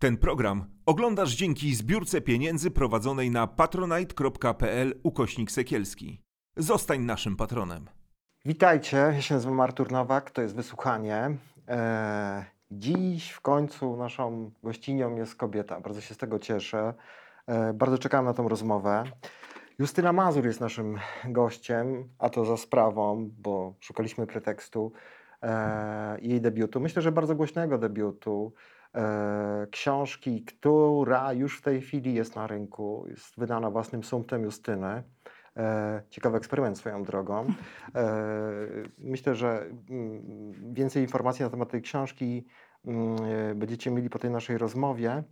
Ten program oglądasz dzięki zbiórce pieniędzy prowadzonej na patronite.pl ukośnik sekielski. Zostań naszym patronem. Witajcie, ja się nazywam Artur Nowak, to jest Wysłuchanie. Eee, dziś w końcu naszą gościnią jest kobieta, bardzo się z tego cieszę. Eee, bardzo czekałem na tą rozmowę. Justyna Mazur jest naszym gościem, a to za sprawą, bo szukaliśmy pretekstu eee, jej debiutu. Myślę, że bardzo głośnego debiutu. E, książki, która już w tej chwili jest na rynku, jest wydana własnym sumptem Justyny. E, ciekawy eksperyment swoją drogą. E, myślę, że mm, więcej informacji na temat tej książki mm, będziecie mieli po tej naszej rozmowie.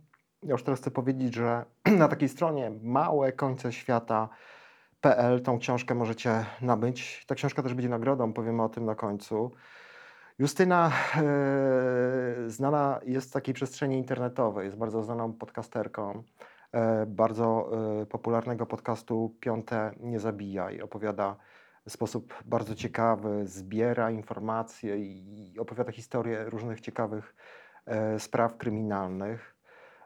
Ja już teraz chcę powiedzieć, że na takiej stronie małe końce świata.pl tą książkę możecie nabyć. Ta książka też będzie nagrodą, powiemy o tym na końcu. Justyna e, znana jest w takiej przestrzeni internetowej, jest bardzo znaną podcasterką e, bardzo e, popularnego podcastu Piąte Nie Zabijaj. Opowiada w sposób bardzo ciekawy, zbiera informacje i opowiada historie różnych ciekawych e, spraw kryminalnych.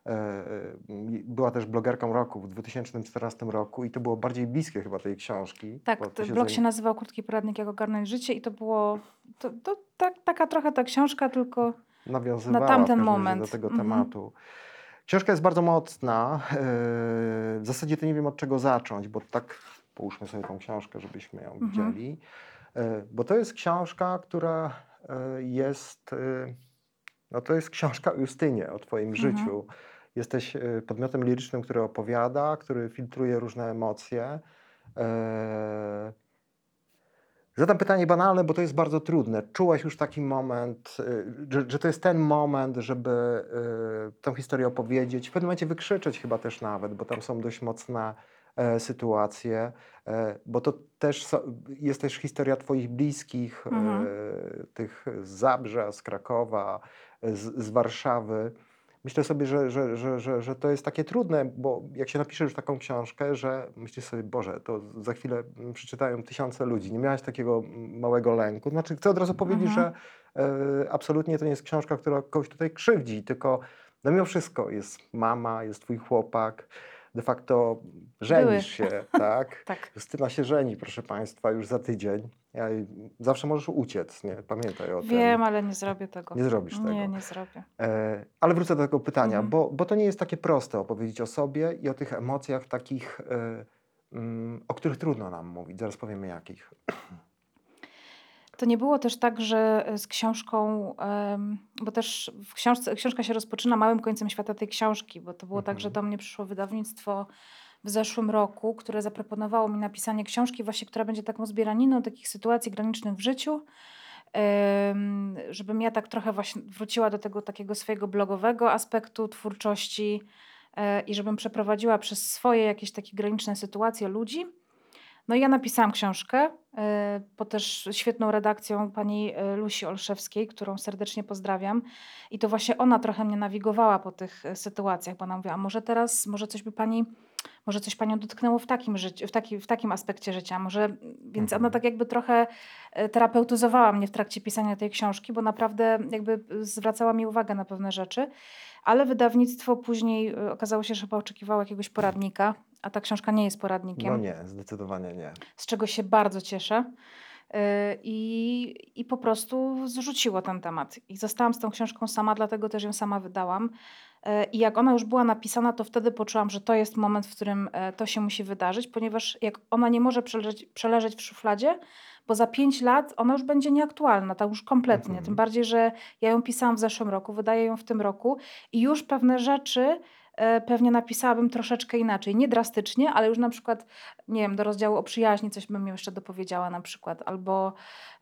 E, e, była też blogerką roku w 2014 roku i to było bardziej bliskie chyba tej książki. Tak, blog się nazywał Krótki Poradnik Jak ogarnąć życie i to było to, to, tak, taka trochę ta książka, tylko nawiązywała na tamten moment. do tego Mhm. tematu. Książka jest bardzo mocna. yy, W zasadzie to nie wiem od czego zacząć, bo tak połóżmy sobie tą książkę, żebyśmy ją Mhm. widzieli. Yy, Bo to jest książka, która yy, jest. No to jest książka o Justynie, o Twoim Mhm. życiu. Jesteś yy, podmiotem lirycznym, który opowiada, który filtruje różne emocje. Yy, Zadam pytanie banalne, bo to jest bardzo trudne. Czułaś już taki moment, y, że, że to jest ten moment, żeby tę historię opowiedzieć, w pewnym momencie wykrzyczeć chyba też nawet, bo tam są dość mocne e, sytuacje, e, bo to też jest też historia Twoich bliskich, Mhm. e, tych z Zabrza, z Krakowa, z, z Warszawy. Myślę sobie, że, że, że, że, że to jest takie trudne, bo jak się napisze już taką książkę, że myślisz sobie, Boże, to za chwilę mm, przeczytają tysiące ludzi. Nie miałaś takiego mm, małego lęku. Znaczy, chcę od razu powiedzieć, Mhm. że e, absolutnie to nie jest książka, która kogoś tutaj krzywdzi, tylko no mimo wszystko jest mama, jest twój chłopak, de facto żenisz się, tak? tak. Justyna się żeni, proszę Państwa, już za tydzień. Ja, zawsze możesz uciec, nie? Pamiętaj o tym. Wiem, ale nie zrobię tego. Nie zrobisz tego. Nie, nie zrobię. E, ale wrócę do tego pytania, Mhm. bo, bo to nie jest takie proste opowiedzieć o sobie i o tych emocjach takich, e, mm, o których trudno nam mówić. Zaraz powiemy jakich. To nie było też tak, że z książką, bo też w książce, książka się rozpoczyna małym końcem świata tej książki, bo to było tak, że Mhm. do mnie przyszło wydawnictwo w zeszłym roku, które zaproponowało mi napisanie książki właśnie, która będzie taką zbieraniną takich sytuacji granicznych w życiu, żebym ja tak trochę właśnie wróciła do tego takiego swojego blogowego aspektu twórczości e, i żebym przeprowadziła przez swoje jakieś takie graniczne sytuacje ludzi. No ja napisałam książkę pod też świetną redakcją pani e, Lusi Olszewskiej, którą serdecznie pozdrawiam. I to właśnie ona trochę mnie nawigowała po tych e, sytuacjach, bo ona mówiła, a może teraz, może coś by pani, może coś panią dotknęło w takim, życiu, w taki, w takim aspekcie życia, może, więc ona Mhm. tak jakby trochę terapeutyzowała mnie w trakcie pisania tej książki, bo naprawdę jakby zwracała mi uwagę na pewne rzeczy. Ale wydawnictwo później e, okazało się, że chyba oczekiwało jakiegoś poradnika, a ta książka nie jest poradnikiem No nie, zdecydowanie nie. z czego się bardzo cieszę. Yy, I, I po prostu zrzuciło ten temat. I zostałam z tą książką sama, dlatego też ją sama wydałam. Yy, I jak ona już była napisana, to wtedy poczułam, że to jest moment, w którym e, to się musi wydarzyć, ponieważ jak ona nie może przeleżeć, przeleżeć w szufladzie, bo za pięć lat ona już będzie nieaktualna, tak już kompletnie. Mhm. Tym bardziej, że ja ją pisałam w zeszłym roku, wydaję ją w tym roku i już pewne rzeczy e, pewnie napisałabym troszeczkę inaczej. Nie drastycznie, ale już na przykład, nie wiem, do rozdziału o przyjaźni coś bym jeszcze dopowiedziała na przykład, albo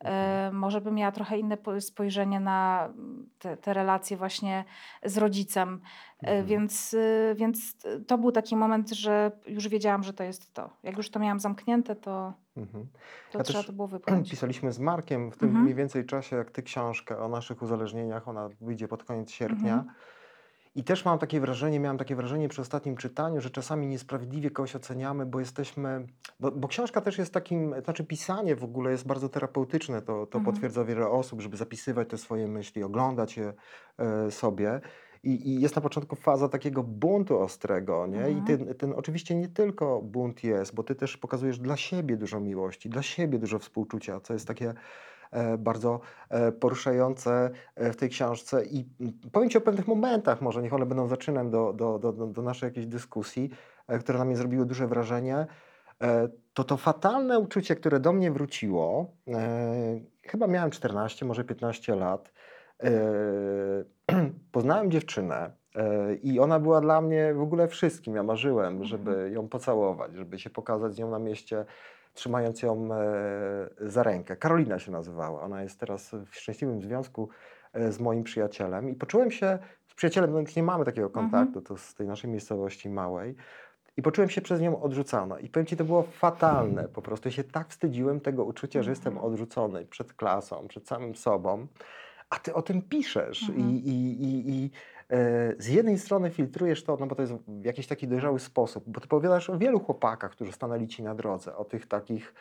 e, może bym miała trochę inne po- spojrzenie na te, te relacje właśnie z rodzicem. E, Mhm. Więc, y, więc to był taki moment, że już wiedziałam, że to jest to. Jak już to miałam zamknięte, to, Mhm. to Ja trzeba to było wypchnąć. Pisaliśmy z Markiem w tym Mhm. mniej więcej czasie, jak ty książkę o naszych uzależnieniach, ona wyjdzie pod koniec sierpnia. Mhm. I też mam takie wrażenie, miałem takie wrażenie przy ostatnim czytaniu, że czasami niesprawiedliwie kogoś oceniamy, bo jesteśmy. Bo, bo książka też jest takim, znaczy pisanie w ogóle jest bardzo terapeutyczne, to, to Mhm. potwierdza wiele osób, żeby zapisywać te swoje myśli, oglądać je e, sobie. I, I jest na początku faza takiego buntu ostrego, nie? I Mhm. ten, ten oczywiście nie tylko bunt jest, bo ty też pokazujesz dla siebie dużo miłości, dla siebie dużo współczucia, co jest takie bardzo e, poruszające e, w tej książce. I powiem ci o pewnych momentach, może niech one będą zaczynem do, do, do, do naszej jakiejś dyskusji, e, które na mnie zrobiły duże wrażenie. E, to to fatalne uczucie, które do mnie wróciło, e, chyba miałem 14, może 15 lat. E, poznałem dziewczynę e, i ona była dla mnie w ogóle wszystkim. Ja marzyłem, żeby ją pocałować, żeby się pokazać z nią na mieście, trzymając ją e, za rękę. Karolina się nazywała. Ona jest teraz w szczęśliwym związku e, z moim przyjacielem i poczułem się z przyjacielem, no nie mamy takiego kontaktu, to z tej naszej miejscowości małej. I poczułem się przez nią odrzucona. I powiem ci, to było fatalne. Po prostu ja się tak wstydziłem tego uczucia, że jestem Mhm. odrzucony przed klasą, przed samym sobą. A ty o tym piszesz. Mhm. I, i, i, i z jednej strony filtrujesz to, no bo to jest w jakiś taki dojrzały sposób, bo ty opowiadasz o wielu chłopakach, którzy stanęli ci na drodze, o tych takich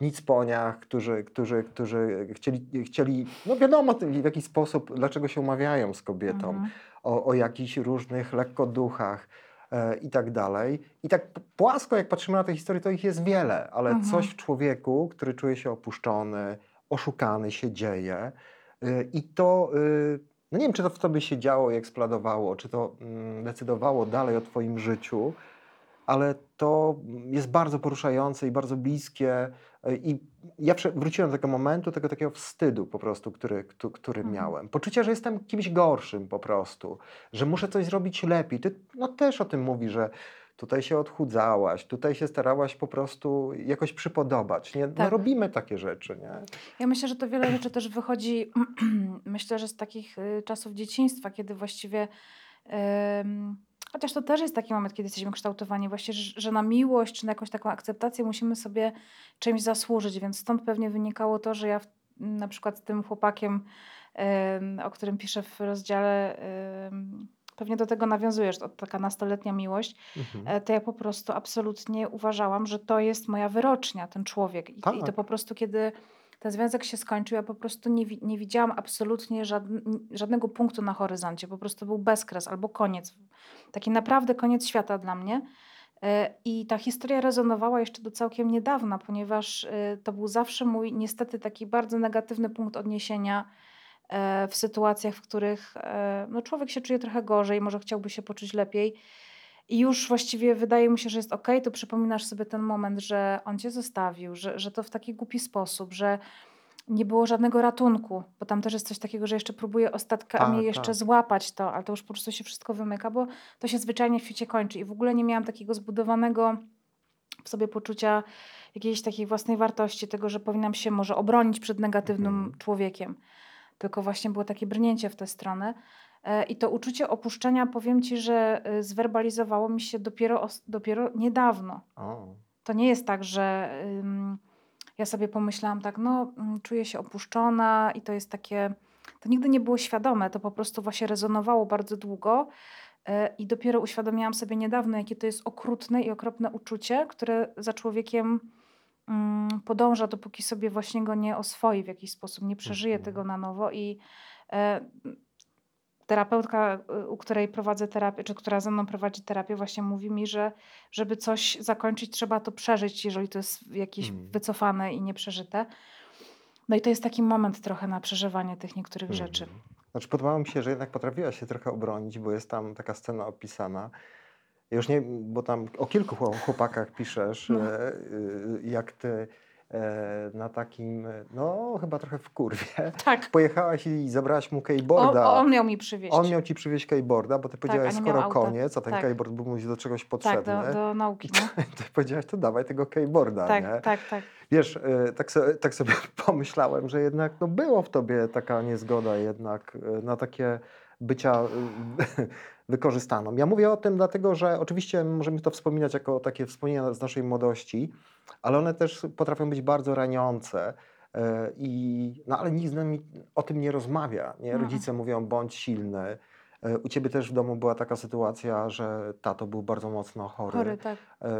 nicponiach, którzy, którzy, którzy chcieli, chcieli, no wiadomo w jaki sposób, dlaczego się umawiają z kobietą Mhm. o, o jakichś różnych lekkoduchach e, i tak dalej. I tak płasko, jak patrzymy na tę historię, to ich jest wiele, ale Mhm. coś w człowieku, który czuje się opuszczony, oszukany, się dzieje. Y, I to, y, no nie wiem, czy to w tobie się działo i eksplodowało, czy to mm, decydowało dalej o twoim życiu, ale to jest bardzo poruszające i bardzo bliskie. y, I ja wróciłem do tego momentu, tego takiego wstydu po prostu, który, któ- który Mhm. miałem. Poczucia, że jestem kimś gorszym po prostu, że muszę coś zrobić lepiej. Ty no, też o tym mówisz, że tutaj się odchudzałaś, tutaj się starałaś po prostu jakoś przypodobać. Nie? No, Tak. robimy takie rzeczy, nie? Ja myślę, że to wiele rzeczy też wychodzi, myślę, że z takich y, czasów dzieciństwa, kiedy właściwie, ym, chociaż to też jest taki moment, kiedy jesteśmy kształtowani, właśnie, że, że na miłość czy na jakąś taką akceptację musimy sobie czymś zasłużyć, więc stąd pewnie wynikało to, że ja w, na przykład z tym chłopakiem, o którym piszę w rozdziale, pewnie do tego nawiązujesz, to taka nastoletnia miłość, Mhm. e, to ja po prostu absolutnie uważałam, że to jest moja wyrocznia, ten człowiek. I, i to Tak. po prostu, kiedy ten związek się skończył, ja po prostu nie, nie widziałam absolutnie żadn- żadnego punktu na horyzoncie. Po prostu był bezkres albo koniec. Taki naprawdę koniec świata dla mnie. E, I ta historia rezonowała jeszcze do całkiem niedawna, ponieważ e, to był zawsze mój niestety taki bardzo negatywny punkt odniesienia w sytuacjach, w których e, no, człowiek się czuje trochę gorzej, może chciałby się poczuć lepiej. I już właściwie wydaje mu się, że jest okej, to przypominasz sobie ten moment, że on cię zostawił, że, że to w taki głupi sposób, że nie było żadnego ratunku, bo tam też jest coś takiego, że jeszcze próbuje ostatkami Tak, jeszcze tak. złapać to, ale to już po prostu się wszystko wymyka, bo to się zwyczajnie w świecie kończy. I w ogóle nie miałam takiego zbudowanego w sobie poczucia jakiejś takiej własnej wartości, tego, że powinnam się może obronić przed negatywnym Mhm. człowiekiem. Tylko właśnie było takie brnięcie w tę stronę. E, I to uczucie opuszczenia, powiem ci, że y, zwerbalizowało mi się dopiero, dopiero niedawno. O. To nie jest tak, że ym, ja sobie pomyślałam tak, no mm, czuję się opuszczona i to jest takie, to nigdy nie było świadome, to po prostu właśnie rezonowało bardzo długo e, i dopiero uświadomiłam sobie niedawno, jakie to jest okrutne i okropne uczucie, które za człowiekiem podąża, dopóki sobie właśnie go nie oswoi w jakiś sposób, nie przeżyje Mhm. tego na nowo i e, terapeutka, u której prowadzę terapię, czy która ze mną prowadzi terapię, właśnie mówi mi, że żeby coś zakończyć, trzeba to przeżyć, jeżeli to jest jakieś Mm. wycofane i nieprzeżyte. No i to jest taki moment trochę na przeżywanie tych niektórych rzeczy. Mhm. Znaczy podobało mi się, że jednak potrafiła się trochę obronić, bo jest tam taka scena opisana. Już nie, bo tam o kilku chło- chłopakach piszesz, No. e, y, jak ty e, na takim, e, no chyba trochę w kurwie, Tak. pojechałaś i zabrałaś mu O, keyboarda. on miał mi przywieźć. On miał ci przywieźć keyboarda, bo ty powiedziałaś, nie miał skoro koniec, a ten Tak. keyboard był mu do czegoś tak, potrzebny, do, do nauki. No. ty powiedziałaś, to dawaj tego keyboarda, Tak, nie? tak, tak. Wiesz, e, tak, so, tak sobie pomyślałem, że jednak no, było w tobie taka niezgoda jednak e, na takie bycia e, wykorzystaną. Ja mówię o tym dlatego, że oczywiście możemy to wspominać jako takie wspomnienia z naszej młodości, ale one też potrafią być bardzo raniące. e, I, no ale nikt z nami o tym nie rozmawia. Nie? Mm. Rodzice mówią, bądź silny. E, U ciebie też w domu była taka sytuacja, że tato był bardzo mocno chory. Chory, tak. E,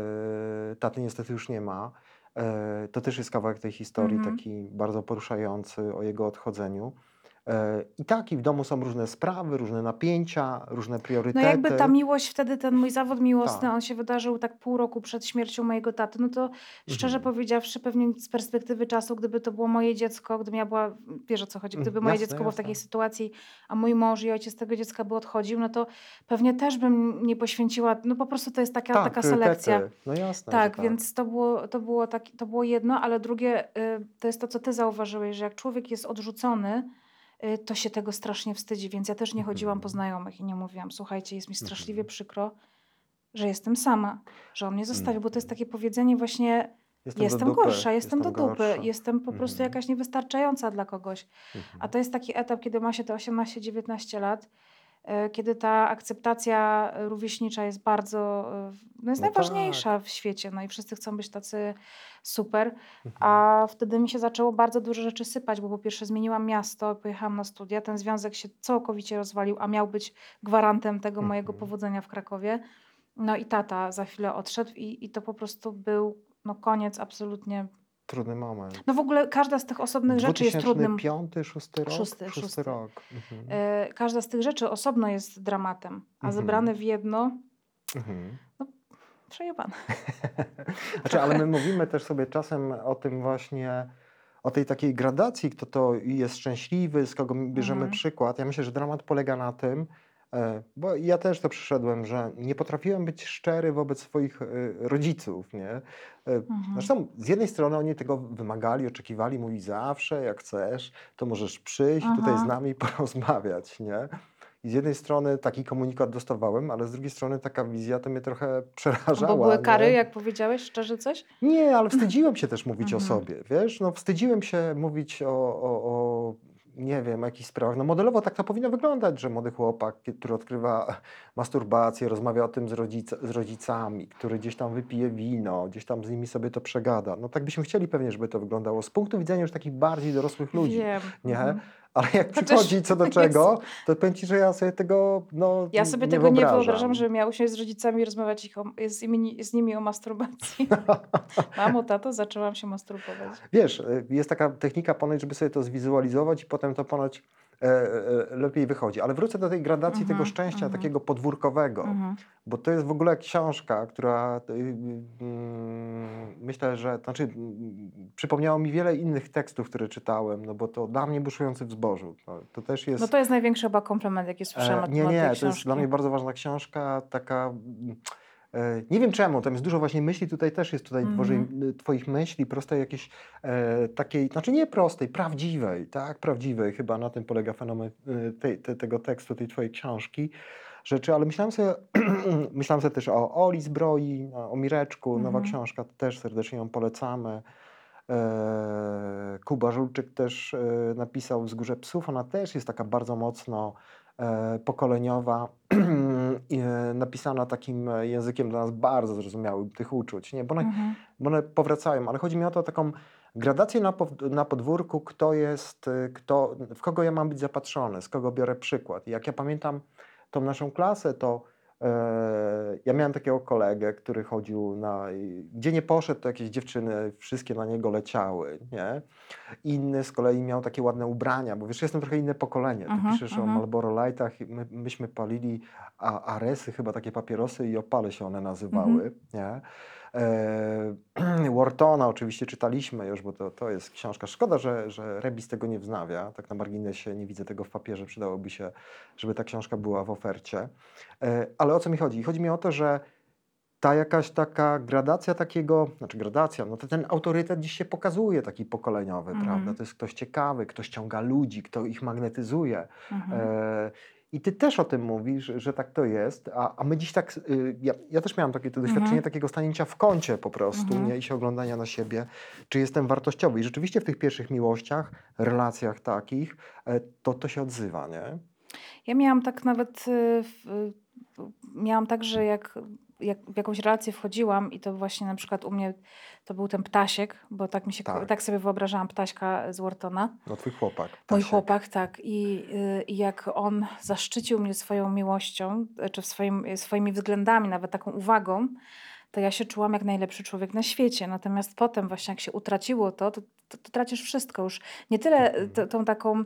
Taty niestety już nie ma. To też jest kawałek tej historii, Mhm. taki bardzo poruszający o jego odchodzeniu. E, I tak, i w domu są różne sprawy, różne napięcia, różne No priorytety. jakby ta miłość wtedy, ten mój zawód miłosny, Tak. on się wydarzył tak pół roku przed śmiercią mojego taty, no to szczerze Mhm. powiedziawszy, pewnie z perspektywy czasu, gdyby to było moje dziecko, gdybym ja była, wiesz o co chodzi, gdyby Mhm, moje jasne, dziecko było w takiej sytuacji, a mój mąż i ojciec tego dziecka by odchodził, no to pewnie też bym nie poświęciła, no po prostu to jest taka, Tak, taka selekcja. No jasne, Tak, że więc to było, to, było tak, to było jedno, ale drugie y, to jest to, co ty zauważyłeś, że jak człowiek jest odrzucony, to się tego strasznie wstydzi, więc ja też nie chodziłam po Mhm. znajomych i nie mówiłam, słuchajcie, jest mi straszliwie Mhm. przykro, że jestem sama, że on mnie zostawił, bo to jest Mhm. takie powiedzenie właśnie, Jestem, jestem, gorsza, jestem, do dupy, gorsza. jestem po prostu Mhm. jakaś niewystarczająca dla kogoś. Mhm. A to jest taki etap, kiedy ma się te 18-19 lat, kiedy ta akceptacja e, rówieśnicza jest bardzo, e, no jest No najważniejsza w świecie, no i wszyscy chcą być tacy super, Mhm. a wtedy mi się zaczęło bardzo dużo rzeczy sypać, bo po pierwsze zmieniłam miasto, pojechałam na studia, ten związek się całkowicie rozwalił, a miał być gwarantem tego mojego Mhm. powodzenia w Krakowie. No i tata za chwilę odszedł i, i to po prostu był no koniec absolutnie. Trudny moment. No w ogóle każda z tych osobnych rzeczy jest trudnym. 2005, szósty rok? Szósty, szósty. rok. Mhm. E, każda z tych rzeczy osobno jest dramatem, a Mhm. zebrane w jedno Mhm. przejebane. Znaczy, ale my mówimy też sobie czasem o tym właśnie, o tej takiej gradacji, kto to jest szczęśliwy, z kogo bierzemy Mhm. przykład. Ja myślę, że dramat polega na tym, bo ja też to przeszedłem, że nie potrafiłem być szczery wobec swoich e, rodziców, nie? E, Mhm. Zresztą z jednej strony oni tego wymagali, oczekiwali, mówi zawsze, jak chcesz, to możesz przyjść tutaj z nami porozmawiać, nie? I z jednej strony taki komunikat dostawałem, ale z drugiej strony taka wizja to mnie trochę przerażała. Bo były nie? kary, jak powiedziałeś, szczerze coś? Nie, ale wstydziłem się też mówić o Mhm. sobie, wiesz? No wstydziłem się mówić o, o, o nie wiem, jakichś sprawach. No modelowo tak to powinno wyglądać, że młody chłopak, który odkrywa masturbację, rozmawia o tym z, rodzic z rodzicami, który gdzieś tam wypije wino, gdzieś tam z nimi sobie to przegada. No tak byśmy chcieli pewnie, żeby to wyglądało z punktu widzenia już takich bardziej dorosłych ludzi. Wiem. Nie? mhm. Ale jak Chociaż- przychodzi co do Jezu. czego, to powiem Ci, że ja sobie tego no, Ja sobie nie tego nie wyobrażam. wyobrażam, żeby miał usiąść z rodzicami rozmawiać ich o, z, nimi, z nimi o masturbacji. Mamo, tato, zaczęłam się masturbować. Wiesz, y, jest taka technika ponoć, żeby sobie to zwizualizować i potem to ponoć lepiej wychodzi. Ale wrócę do tej gradacji Mhm, tego szczęścia mhm. takiego podwórkowego, Mhm. bo to jest w ogóle książka, która y, y, mm, myślę, że znaczy, przypomniało mi wiele innych tekstów, które czytałem, no bo to dla mnie buszujący w zbożu. No, to też jest... No to jest największy chyba komplement, jaki słyszałam E, nie, nie, to jest dla mnie bardzo ważna książka, taka... mm, e, Nie wiem czemu, tam jest dużo właśnie myśli, tutaj też jest tutaj. Bożej, y, twoich myśli, prostej jakiejś e, takiej, znaczy nie prostej, prawdziwej, tak, prawdziwej, chyba na tym polega fenomen y, tej, te, tego tekstu, tej twojej książki, rzeczy, ale myślałem sobie, myślałem sobie też o Oli Zbroi, o Mireczku, nowa Mhm. książka, też serdecznie ją polecamy. E, Kuba Żulczyk też e, napisał Wzgórze Psów. Ona też jest taka bardzo mocno e, pokoleniowa, i, e, napisana takim e, językiem dla nas bardzo zrozumiałym tych uczuć, nie? Bo, one, Mhm. bo one powracają, ale chodzi mi o to taką gradację na, na podwórku, kto jest, e, kto, w kogo ja mam być zapatrzony, z kogo biorę przykład. I jak ja pamiętam tą naszą klasę, to e, ja miałem takiego kolegę, który chodził na. Gdzie nie poszedł, to jakieś dziewczyny wszystkie na niego leciały, nie? Inny z kolei miał takie ładne ubrania, bo wiesz, jestem trochę inne pokolenie. Ty Mhm, piszesz o mhm. Marlboro Lightach, my, myśmy palili a, Aresy, chyba takie papierosy i opale się one nazywały, Mhm. nie? E, Whartona oczywiście czytaliśmy już, bo to, to jest książka. Szkoda, że, że Rebis tego nie wznawia. Tak na marginesie nie widzę tego w papierze. Przydałoby się, żeby ta książka była w ofercie. E, ale o co mi chodzi? Chodzi mi o to, że ta jakaś taka gradacja takiego, znaczy gradacja, no to ten autorytet dziś się pokazuje, taki pokoleniowy, Mhm. prawda? To jest ktoś ciekawy, ktoś ściąga ludzi, kto ich magnetyzuje. Mhm. E, I ty też o tym mówisz, że tak to jest, a, a my dziś tak, y, ja, ja też miałam takie doświadczenie Mhm. takiego stanięcia w kącie po prostu, Mhm. nie? I się oglądania na siebie, czy jestem wartościowy. I rzeczywiście w tych pierwszych miłościach, relacjach takich, e, to to się odzywa, nie? Ja miałam tak nawet, y, y, miałam tak, że jak, jak w jakąś relację wchodziłam i to właśnie na przykład u mnie to był ten ptasiek, bo tak mi się, Tak. tak, sobie wyobrażałam ptaśka z Whartona. No twój chłopak. Mój Tasiek. chłopak, tak. I, y, I jak on zaszczycił mnie swoją miłością, czy swoim, swoimi względami, nawet taką uwagą, to ja się czułam jak najlepszy człowiek na świecie. Natomiast potem właśnie jak się utraciło to, to, to, to tracisz wszystko już. Nie tyle Mhm. tą taką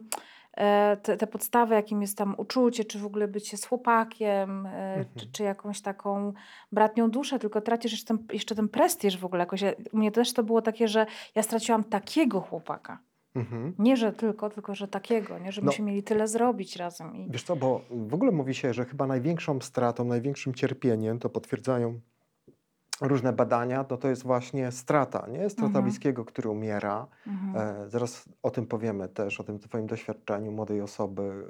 te, te podstawy, jakim jest tam uczucie, czy w ogóle bycie z chłopakiem, e, czy, Mhm. czy jakąś taką bratnią duszę, tylko tracisz jeszcze ten, jeszcze ten prestiż w ogóle jakoś. Ja- U mnie też to było takie, że ja straciłam takiego chłopaka. Mhm. Nie, że tylko, tylko że takiego, nie? Że No. mieli tyle zrobić razem. I... Wiesz co, bo w ogóle mówi się, że chyba największą stratą, największym cierpieniem, to potwierdzają różne badania, no to jest właśnie strata, nie? Strata Mhm. bliskiego, który umiera. Mhm. E, zaraz o tym powiemy też, o tym twoim doświadczeniu młodej osoby,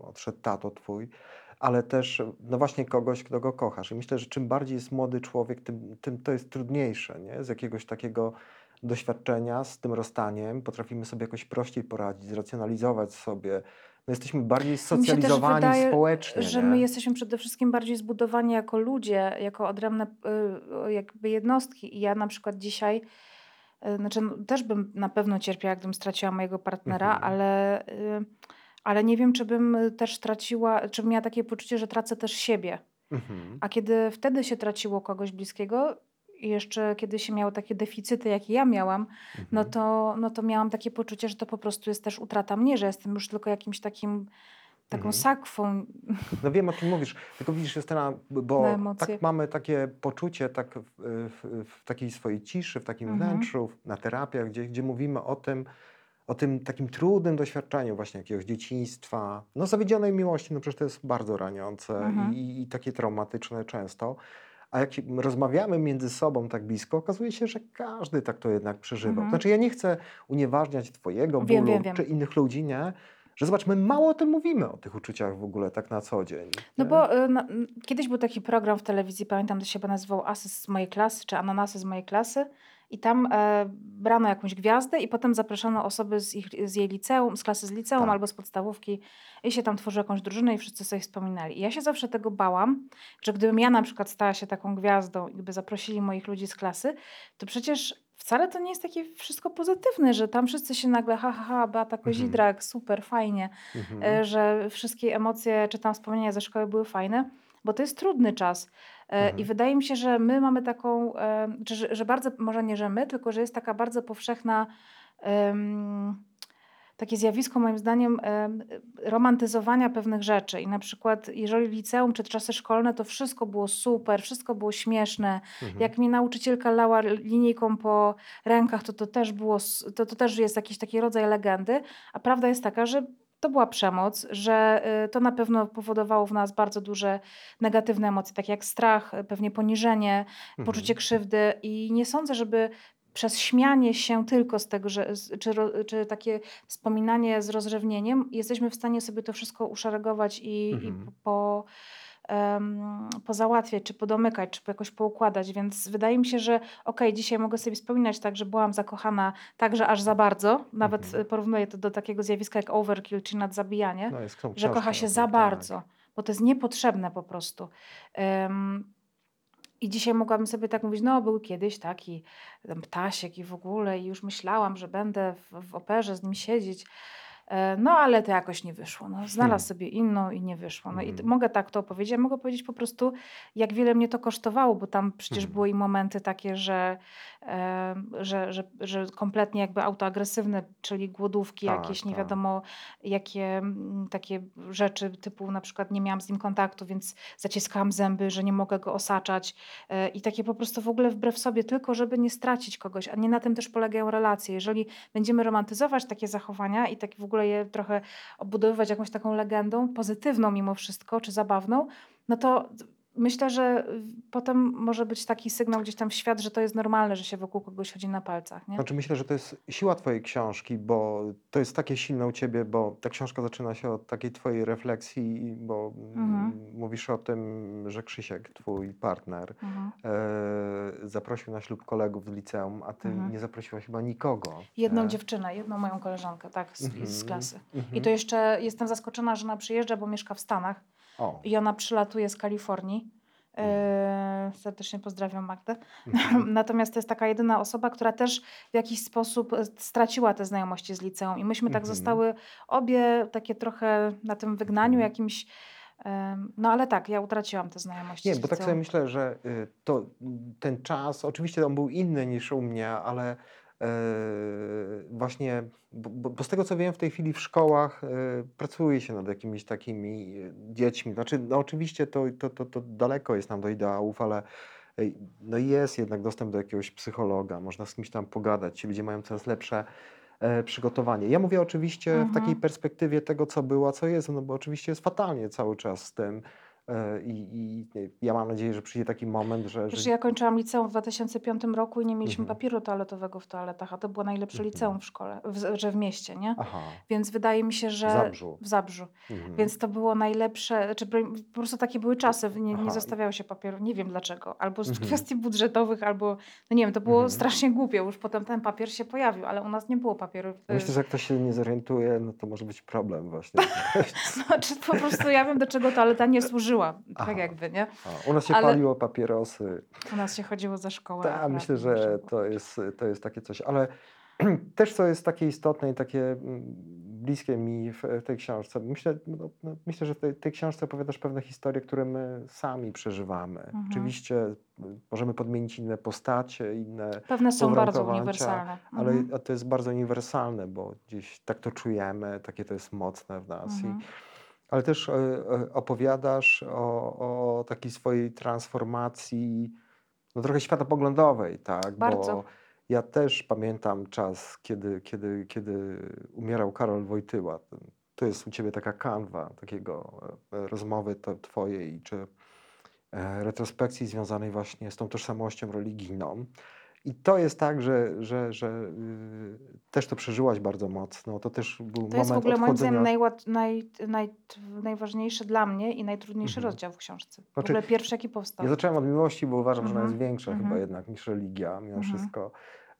e, odszedł tato twój, ale też no właśnie kogoś, kto go kochasz. I myślę, że czym bardziej jest młody człowiek, tym, tym to jest trudniejsze, nie? Z jakiegoś takiego doświadczenia z tym rozstaniem potrafimy sobie jakoś prościej poradzić, zracjonalizować sobie. No jesteśmy bardziej socjalizowani wydaje, społecznie, że nie? my jesteśmy przede wszystkim bardziej zbudowani jako ludzie, jako odrębne y, jakby jednostki. I ja na przykład dzisiaj, y, znaczy no, też bym na pewno cierpiała, gdybym straciła mojego partnera, Mhm. ale, y, ale nie wiem, czy bym też traciła, czy bym miała takie poczucie, że tracę też siebie. Mhm. A kiedy wtedy się traciło kogoś bliskiego i jeszcze kiedy się miało takie deficyty, jakie ja miałam, no Mhm. to, no to miałam takie poczucie, że to po prostu jest też utrata mnie, że jestem już tylko jakimś takim, taką Mhm. sakwą. No wiem, o czym mówisz, tylko widzisz, Justyna, bo tak mamy takie poczucie tak w, w, w takiej swojej ciszy, w takim Mhm. wnętrzu, na terapiach, gdzie, gdzie mówimy o tym, o tym takim trudnym doświadczeniu właśnie jakiegoś dzieciństwa, no zawiedzionej miłości, no przecież to jest bardzo raniące Mhm. i, i takie traumatyczne często. A jak rozmawiamy między sobą tak blisko, okazuje się, że każdy tak to jednak przeżywał. Mhm. Znaczy ja nie chcę unieważniać twojego bólu Wiem, wiem, wiem. czy innych ludzi, nie? Że zobacz, my mało o tym mówimy, o tych uczuciach w ogóle tak na co dzień. No nie? bo y, na, n- kiedyś był taki program w telewizji, pamiętam, to się nazywał Asy z mojej klasy, czy Ananasy z mojej klasy. I tam e, brano jakąś gwiazdę i potem zapraszano osoby z, ich, z jej liceum, z klasy z liceum Tak. albo z podstawówki i się tam tworzyło jakąś drużynę i wszyscy sobie wspominali. I ja się zawsze tego bałam, że gdybym ja na przykład stała się taką gwiazdą i gdyby zaprosili moich ludzi z klasy, to przecież wcale to nie jest takie wszystko pozytywne, że tam wszyscy się nagle ha, ha, ha, Beata Kozidrak, super, fajnie Mhm. e, że wszystkie emocje czy tam wspomnienia ze szkoły były fajne, bo to jest trudny czas. E, Mhm. I wydaje mi się, że my mamy taką, e, że, że bardzo, może nie, że my, tylko że jest taka bardzo powszechna em, takie zjawisko moim zdaniem em, romantyzowania pewnych rzeczy. I na przykład jeżeli liceum czy czasy szkolne, to wszystko było super, wszystko było śmieszne. Mhm. Jak mnie nauczycielka lała linijką po rękach, to to też było, to, to też jest jakiś taki rodzaj legendy. A prawda jest taka, że to była przemoc, że y, to na pewno powodowało w nas bardzo duże negatywne emocje, takie jak strach, y, pewnie poniżenie, poczucie Mhm. krzywdy i nie sądzę, żeby przez śmianie się tylko z tego, że, czy, czy takie wspominanie z rozrzewnieniem, jesteśmy w stanie sobie to wszystko uszeregować i, i Mhm. po, em, pozałatwiać, czy podomykać, czy jakoś poukładać. Więc wydaje mi się, że okej, dzisiaj mogę sobie wspominać tak, że byłam zakochana także aż za bardzo. Nawet Mhm. y, porównuję to do takiego zjawiska jak overkill, czyli nadzabijanie No, jest, że kocha się tym, za tak. bardzo, bo to jest niepotrzebne po prostu. Em, I dzisiaj mogłabym sobie tak mówić, no był kiedyś taki ten ptasiek i w ogóle i już myślałam, że będę w, w operze z nim siedzieć. E, No ale to jakoś nie wyszło. No, znalazł sobie inną i nie wyszło. No i Mhm. mogę tak to opowiedzieć, a mogę powiedzieć po prostu, jak wiele mnie to kosztowało, bo tam przecież Mhm. były i momenty takie, że, że, że, że kompletnie jakby autoagresywne, czyli głodówki Tak, jakieś, nie tak. wiadomo jakie mm, takie rzeczy, typu na przykład nie miałam z nim kontaktu, więc zaciskałam zęby, że nie mogę go osaczać e, i takie po prostu w ogóle wbrew sobie, tylko żeby nie stracić kogoś, a nie na tym też polegają relacje. Jeżeli będziemy romantyzować takie zachowania i tak w ogóle je trochę obudowywać jakąś taką legendą, pozytywną mimo wszystko, czy zabawną, no to myślę, że potem może być taki sygnał gdzieś tam w świat, że to jest normalne, że się wokół kogoś chodzi na palcach, nie? Znaczy myślę, że to jest siła twojej książki, bo to jest takie silne u ciebie, bo ta książka zaczyna się od takiej twojej refleksji, bo Mhm. mm, mówisz o tym, że Krzysiek, twój partner, Mhm. e, zaprosił na ślub kolegów z liceum, a ty Mhm. nie zaprosiłaś chyba nikogo. Jedną nie? dziewczynę, jedną moją koleżankę, tak, z, z Mhm, klasy. I mhm. to jeszcze jestem zaskoczona, że ona przyjeżdża, bo mieszka w Stanach O. i ona przylatuje z Kalifornii. E, serdecznie pozdrawiam Magdę. Mhm. Natomiast to jest taka jedyna osoba, która też w jakiś sposób e, straciła te znajomości z liceum. I myśmy tak Mhm. zostały obie takie trochę na tym wygnaniu Mhm. jakimś. No ale tak, ja utraciłam te znajomości Nie, bo tak sobie myślę, że y, to, ten czas, oczywiście on był inny niż u mnie, ale właśnie, bo, bo- z tego co wiem, w tej chwili w szkołach e, pracuje się nad jakimiś takimi e, dziećmi. Znaczy, no oczywiście to, to, to, to daleko jest nam do ideałów, ale no jest jednak dostęp do jakiegoś psychologa, można z kimś tam pogadać, ci ludzie mają coraz lepsze e, przygotowanie. Ja mówię oczywiście w Mhm. takiej perspektywie tego, co było, a co jest, no bo oczywiście jest fatalnie cały czas z tym. E, I, i ja mam nadzieję, że przyjdzie taki moment, że, Wiesz, że ja kończyłam liceum w 2005 roku i nie mieliśmy Mhm. papieru toaletowego w toaletach, a to było najlepsze Mhm. liceum w szkole, w, że w mieście, nie? Aha, Więc wydaje mi się, że... w Zabrzu. W Zabrzu. Mhm. Więc to było najlepsze, znaczy po prostu takie były czasy, nie, nie zostawiało się papieru, nie wiem dlaczego, albo z Mhm. kwestii budżetowych, albo, no nie wiem, to było Mhm. strasznie głupie, już potem ten papier się pojawił, ale u nas nie było papieru. Myślę, że jak ktoś się nie zorientuje, no to może być problem właśnie. Znaczy po prostu ja wiem, do czego toaleta nie służyła, Aha. tak jakby, nie? A, u nas się Ale- paliło papierosy. U nas się chodziło za szkołę. Tak, myślę, że to jest, to jest takie coś. Ale też co jest takie istotne i takie mm, bliskie mi w tej książce. Myślę, no, no, myślę że w tej, tej książce opowiadasz pewne historie, które my sami przeżywamy. Mhm. Oczywiście y, możemy podmienić inne postacie, inne Pewne są bardzo uniwersalne. ale Mhm. to jest bardzo uniwersalne, bo gdzieś tak to czujemy, takie to jest mocne w nas. Mhm. I, ale też e, e, opowiadasz o, o takiej swojej transformacji, no trochę światopoglądowej, tak? Bardzo. Bo ja też pamiętam czas, kiedy, kiedy, kiedy umierał Karol Wojtyła. To- jest u ciebie taka kanwa takiego e, rozmowy twojej, czy retrospekcji związanej właśnie z tą tożsamością religijną. I to jest tak, że, że, że y, też to przeżyłaś bardzo mocno. To też był To moment jest w ogóle moim odchodzenia. zdaniem najłat, naj, naj, najważniejszy dla mnie i najtrudniejszy Mhm. rozdział w książce. W Znaczy, ogóle pierwszy, jaki powstał. Ja zacząłem od miłości, bo uważam, że ona jest Mhm, większa mhm. chyba jednak niż religia, mimo Mhm. wszystko.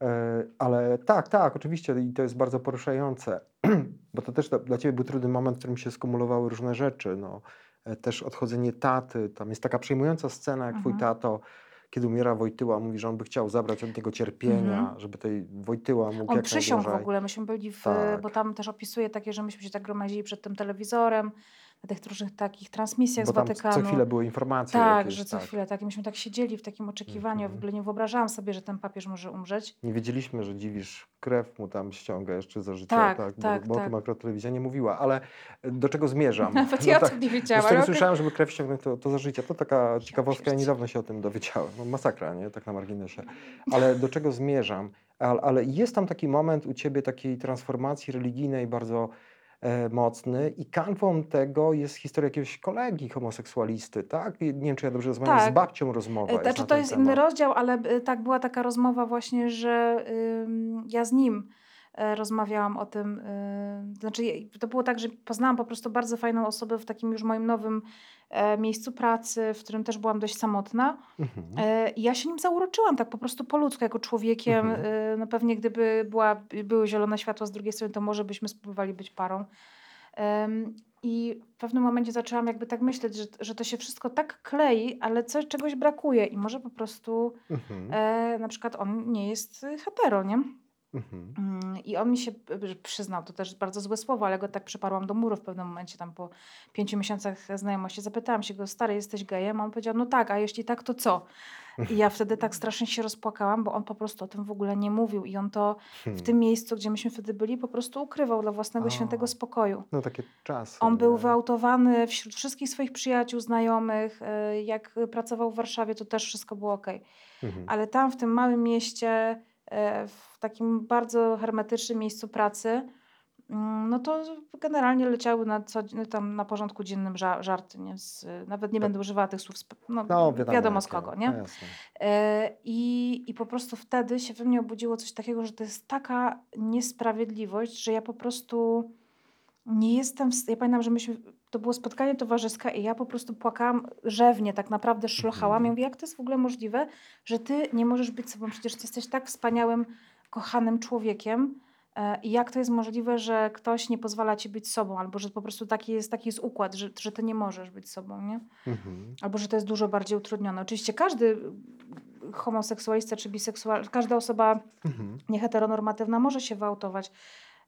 E, Ale tak, tak, oczywiście i to jest bardzo poruszające, bo to też dla- dla ciebie był trudny moment, w którym się skumulowały różne rzeczy. No. E, Też odchodzenie taty, tam jest taka przejmująca scena, jak twój Mhm. tato, kiedy umiera Wojtyła, mówi, że on by chciał zabrać od niego cierpienia, Mhm. żeby tej Wojtyła mógł On przysiągł w ogóle, myśmy byli w, Tak. bo tam też opisuje takie, że myśmy się tak gromadzili przed tym telewizorem, na tych różnych takich transmisjach Bo z Watykanu. co chwilę były informacje Tak, jakieś, że co tak. chwilę, tak. I myśmy tak siedzieli w takim oczekiwaniu. W Mhm. ogóle nie wyobrażałam sobie, że ten papież może umrzeć. Nie wiedzieliśmy, że dziwisz krew mu tam ściąga jeszcze za życia, Tak, tak, bo, tak, bo o tak. tym akurat telewizja nie mówiła, ale do czego zmierzam? Nawet No ja o tak, tym nie Z wiedziałam. tego ale okej. słyszałem, żeby krew ściągnąć to, to za życia. To taka ciekawostka, ja niedawno się o tym dowiedziałem. No, masakra, nie? Tak na marginesie. Ale do czego zmierzam? Ale, ale jest tam taki moment u ciebie takiej transformacji religijnej bardzo mocny i kanwą tego jest historia jakiegoś kolegi homoseksualisty, tak? Nie wiem, czy ja dobrze rozmawiam, z Tak. babcią rozmowa E, Znaczy, na to jest inny temat. rozdział, ale e, tak była taka rozmowa właśnie, że ym, ja z nim e, rozmawiałam o tym. y, znaczy, to było tak, że poznałam po prostu bardzo fajną osobę w takim już moim nowym e, miejscu pracy, w którym też byłam dość samotna. Mhm. E, I ja się nim zauroczyłam tak po prostu po ludzku, jako człowiekiem. Mhm. E, No pewnie gdyby była, były zielone światło z drugiej strony, to może byśmy spróbowali być parą. I w pewnym momencie zaczęłam jakby tak myśleć, że, że to się wszystko tak klei, ale coś, czegoś brakuje i może po prostu Mhm. e, na przykład on nie jest y, hetero, nie? Mhm. Mm, I on mi się przyznał, to też bardzo złe słowo, ale go tak przyparłam do muru w pewnym momencie, tam po pięciu miesiącach znajomości. Zapytałam się go, stary, jesteś gejem? A on powiedział, no tak, a jeśli tak, to co? I ja wtedy tak strasznie się rozpłakałam, bo on po prostu o tym w ogóle nie mówił i on to w Hmm. tym miejscu, gdzie myśmy wtedy byli, po prostu ukrywał dla własnego A. świętego spokoju. No takie czasy. On był wyautowany wśród wszystkich swoich przyjaciół, znajomych. y, Jak pracował w Warszawie, to też wszystko było ok. Mhm. Ale tam w tym małym mieście, w takim bardzo hermetycznym miejscu pracy, mm, no to generalnie leciały na, co, tam na porządku dziennym ża- żarty. Nie? Z, nawet nie Tak. będę używała tych słów, no, No, wiadomo, wiadomo, z kogo, no, nie? jasne. E, I, I po prostu wtedy się we mnie obudziło coś takiego, że to jest taka niesprawiedliwość, że ja po prostu nie jestem. w Ja pamiętam, że myśmy. To było spotkanie towarzyskie i ja po prostu płakałam rzewnie, tak naprawdę szlochałam. Mhm. Ja mówię, jak to jest w ogóle możliwe, że ty nie możesz być sobą? Przecież ty jesteś tak wspaniałym, kochanym człowiekiem. e, I jak to jest możliwe, że ktoś nie pozwala ci być sobą, albo że po prostu taki jest, taki jest układ, że, że ty nie możesz być sobą, nie? Mhm. Albo że to jest dużo bardziej utrudnione. Oczywiście każdy homoseksualista czy biseksualista, każda osoba Mhm. nieheteronormatywna może się wyautować.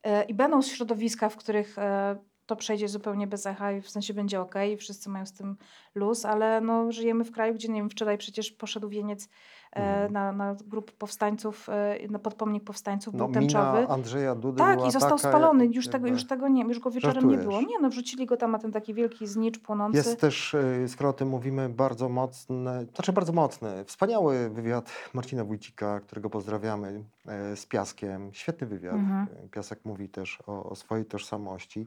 E, I będą środowiska, w których e, to przejdzie zupełnie bez echa i w sensie będzie ok, i wszyscy mają z tym luz, ale no, żyjemy w kraju, gdzie nie wiem, wczoraj przecież poszedł wieniec e, na, na grup powstańców, e, na podpomnik powstańców, No, był tęczowy. Andrzeja Dudy Tak, i został taka, spalony. Już tego, już tego nie, już go wieczorem nie było. Żartujesz. Nie, no wrzucili go tam, a ten taki wielki znicz płonący. Jest też, y, skoro o tym mówimy, bardzo mocny, znaczy bardzo mocny, wspaniały wywiad Marcina Wójcika, którego pozdrawiamy e, z Piaskiem. Świetny wywiad. Mhm. E, Piasek mówi też o, o swojej tożsamości.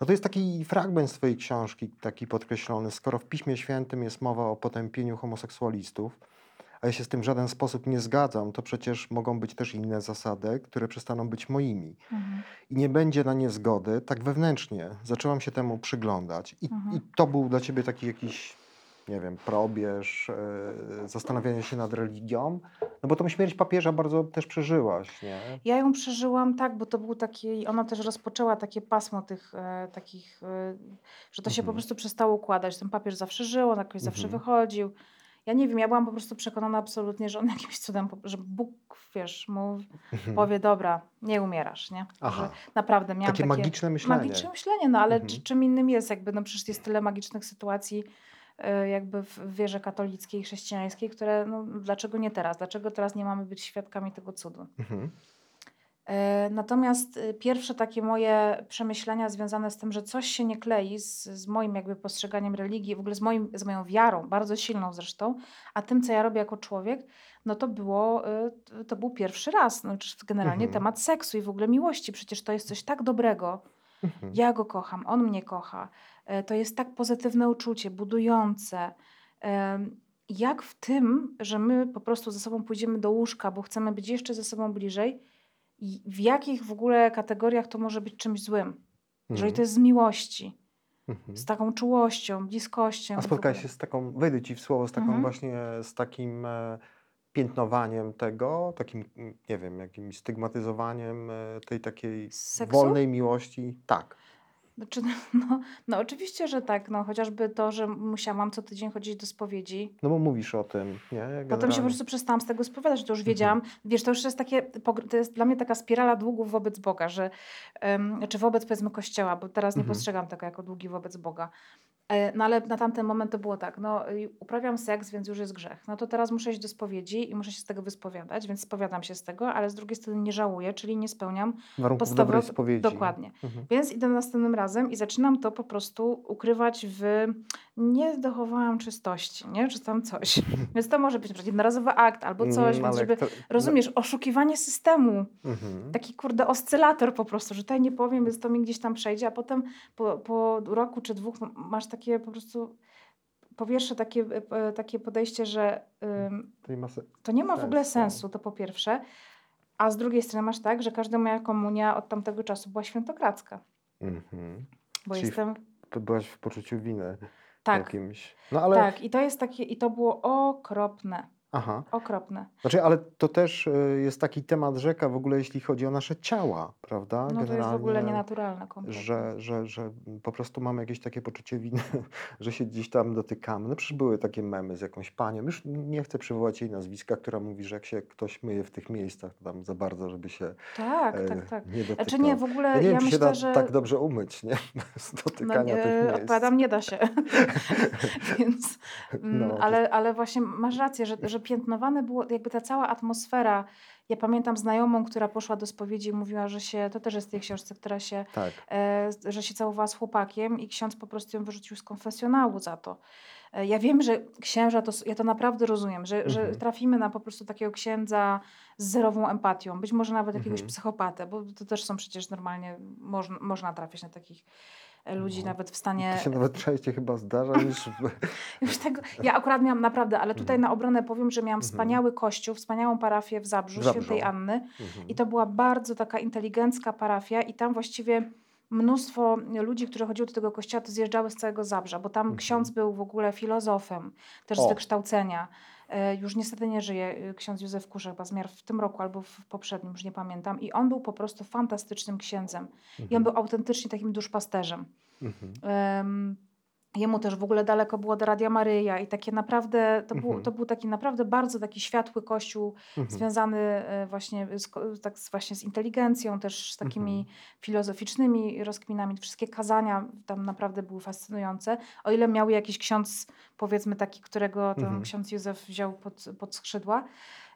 No to jest taki fragment z twojej książki, taki podkreślony. Skoro w Piśmie Świętym jest mowa o potępieniu homoseksualistów, a ja się z tym w żaden sposób nie zgadzam, to przecież mogą być też inne zasady, które przestaną być moimi Mhm. i nie będzie na nie zgody, tak wewnętrznie zaczęłam się temu przyglądać. I, Mhm. i to był dla ciebie taki jakiś, nie wiem, probierz, e, zastanawianie się nad religią, no bo tą śmierć papieża bardzo też przeżyłaś, nie? Ja ją przeżyłam tak, bo to był taki, ona też rozpoczęła takie pasmo tych e, takich, e, że to się po Mhm. prostu przestało układać. Ten papież zawsze żył, on jakoś zawsze Mhm. wychodził. Ja nie wiem, ja byłam po prostu przekonana absolutnie, że on jakimś cudem, po- że Bóg, wiesz, mu Mhm. powie, dobra, nie umierasz, nie? Aha. Że naprawdę miałam Takie takie, magiczne myślenie. magiczne myślenie, no ale Mhm. czy- czym innym jest jakby, no przecież jest tyle magicznych sytuacji jakby w wierze katolickiej, chrześcijańskiej, które, no dlaczego nie teraz? Dlaczego teraz nie mamy być świadkami tego cudu? Mhm. E, Natomiast y, pierwsze takie moje przemyślenia związane z tym, że coś się nie klei z, z moim jakby postrzeganiem religii, w ogóle z, moim, z moją wiarą, bardzo silną zresztą, a tym, co ja robię jako człowiek, no to było, to był pierwszy raz, no, generalnie Mhm. temat seksu i w ogóle miłości. Przecież to jest coś tak dobrego. Mhm. Ja go kocham, on mnie kocha. E, To jest tak pozytywne uczucie, budujące. Jak w tym, że my po prostu ze sobą pójdziemy do łóżka, bo chcemy być jeszcze ze sobą bliżej, i w jakich w ogóle kategoriach to może być czymś złym? Jeżeli to jest z miłości, Mhm. z taką czułością, bliskością. A spotkałeś się z taką, wejdę ci w słowo, z taką Mhm. właśnie, z takim e, piętnowaniem tego, takim, mm, nie wiem, jakimś stygmatyzowaniem e, tej takiej Seksu? wolnej miłości? Tak. Znaczy, no, no oczywiście, że tak. No, chociażby to, że musiałam co tydzień chodzić do spowiedzi. No bo mówisz o tym, nie? Potem się po prostu przestałam z tego spowiadać, to już Mhm. wiedziałam. Wiesz, to już jest takie, to jest dla mnie taka spirala długów wobec Boga, że, em, czy wobec powiedzmy Kościoła, bo teraz nie Mhm. postrzegam tego jako długi wobec Boga. E, No ale na tamten moment to było tak, no uprawiam seks, więc już jest grzech. No to teraz muszę iść do spowiedzi i muszę się z tego wyspowiadać, więc spowiadam się z tego, ale z drugiej strony nie żałuję, czyli nie spełniam Warunków dobrej spowiedzi. Dokładnie. Mhm. Więc idę następnym razem i zaczynam to po prostu ukrywać w nie dochowałam czystości, nie? Czy tam coś. Więc to może być przykład jednorazowy akt albo coś, Mm, więc żeby, to- rozumiesz, oszukiwanie systemu. Mhm. Taki kurde oscylator po prostu, że tutaj nie powiem, więc to mi gdzieś tam przejdzie, a potem po, po roku czy dwóch m- masz takie po prostu, po pierwsze takie, e, takie podejście, że ym, To nie ma w ogóle Sensu. to po pierwsze. A z drugiej strony masz tak, że każda moja komunia od tamtego czasu była świętokradzka. Mhm. Bo Czyli w- jestem. To byłaś w poczuciu winy Tak, jakimś. No ale, tak. I to jest takie, i to było okropne. Aha. Okropne. Znaczy, ale to też y, jest taki temat rzeka w ogóle, jeśli chodzi o nasze ciała, prawda? No to jest w ogóle Generalnie, nienaturalne kompletnie. Że, że, że po prostu mamy jakieś takie poczucie winy, że się gdzieś tam dotykamy. No przecież były takie memy z jakąś panią, już nie chcę przywołać jej nazwiska, która mówi, że jak się ktoś myje w tych miejscach, to tam za bardzo, żeby się Tak, e, tak, tak. nie dotykał. Znaczy nie, w ogóle ja ja, nie wiem, czy się myślę, da że... tak dobrze umyć, nie? No, dotykania nie, tych miejsc. odpowiadam, nie da się. Więc, mm, No, ale, ale właśnie masz rację, że, że piętnowane było jakby ta cała atmosfera. Ja pamiętam znajomą, która poszła do spowiedzi i mówiła, że się, to też jest w tej książce, która się Tak. e, że się całowała z chłopakiem i ksiądz po prostu ją wyrzucił z konfesjonału za to. E, ja wiem, że księża, to, ja to naprawdę rozumiem, że, że Mhm. trafimy na po prostu takiego księdza z zerową empatią, być może nawet jakiegoś Mhm. psychopatę, bo to też są przecież normalnie, można, można trafić na takich e, ludzi No. nawet w stanie... To się nawet częściej chyba zdarza niż... Już tego, ja akurat miałam naprawdę, ale tutaj Mhm. na obronę powiem, że miałam Mhm. wspaniały kościół, wspaniałą parafię w Zabrzu, Zabrzu. świętej Anny. Mhm. I to była bardzo taka inteligencka parafia i tam właściwie mnóstwo ludzi, którzy chodziły do tego kościoła, to zjeżdżały z całego Zabrza, bo tam Mhm. ksiądz był w ogóle filozofem, też z O. wykształcenia. E, Już niestety nie żyje, e, ksiądz Józef Kuszek, chyba zmarł w tym roku albo w poprzednim, już nie pamiętam. I on był po prostu fantastycznym księdzem. I on Mhm. był autentycznie takim duszpasterzem. Mhm. Em, Jemu też w ogóle daleko było do Radia Maryja i takie naprawdę, to, był, Mhm. to był taki naprawdę bardzo taki światły kościół, Mhm. związany e, właśnie z, tak, właśnie z inteligencją, też z takimi Mhm. filozoficznymi rozkminami. Wszystkie kazania tam naprawdę były fascynujące. O ile miał jakiś ksiądz, powiedzmy taki, którego ten Mhm. ksiądz Józef wziął pod, pod skrzydła.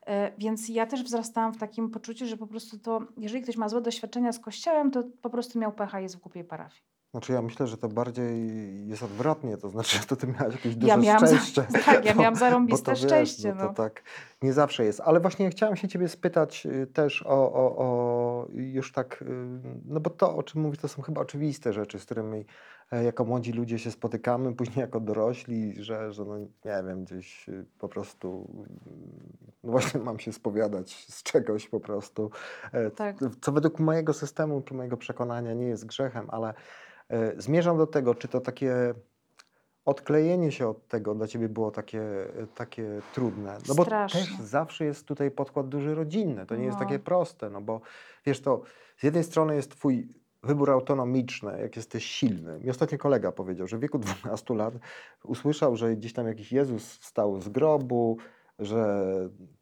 E, Więc ja też wzrastałam w takim poczuciu, że po prostu to, jeżeli ktoś ma złe doświadczenia z kościołem, to po prostu miał pecha i jest w głupiej parafii. Znaczy ja myślę, że to bardziej jest odwrotnie, to znaczy, że to ty miałaś jakieś duże Ja miałam, szczęście. tak, ja Bo- miałam bo zarąbiste to wiesz, szczęście. No to No. tak nie zawsze jest. Ale właśnie chciałam się ciebie spytać y, też o, o, o już tak, y, no bo to o czym mówisz to są chyba oczywiste rzeczy, z którymi e, jako młodzi ludzie się spotykamy, później jako dorośli, że, że no nie wiem, gdzieś y, po prostu no właśnie mam się spowiadać z czegoś po prostu, e, Tak. co według mojego systemu czy mojego przekonania nie jest grzechem, ale zmierzam do tego, czy to takie odklejenie się od tego dla ciebie było takie, takie trudne. No bo Strasznie. też zawsze jest tutaj podkład duży rodzinny. To nie jest No. takie proste, no bo wiesz to, z jednej strony jest twój wybór autonomiczny, jak jesteś silny. Mi ostatnio kolega powiedział, że w wieku 12 lat usłyszał, że gdzieś tam jakiś Jezus wstał z grobu, że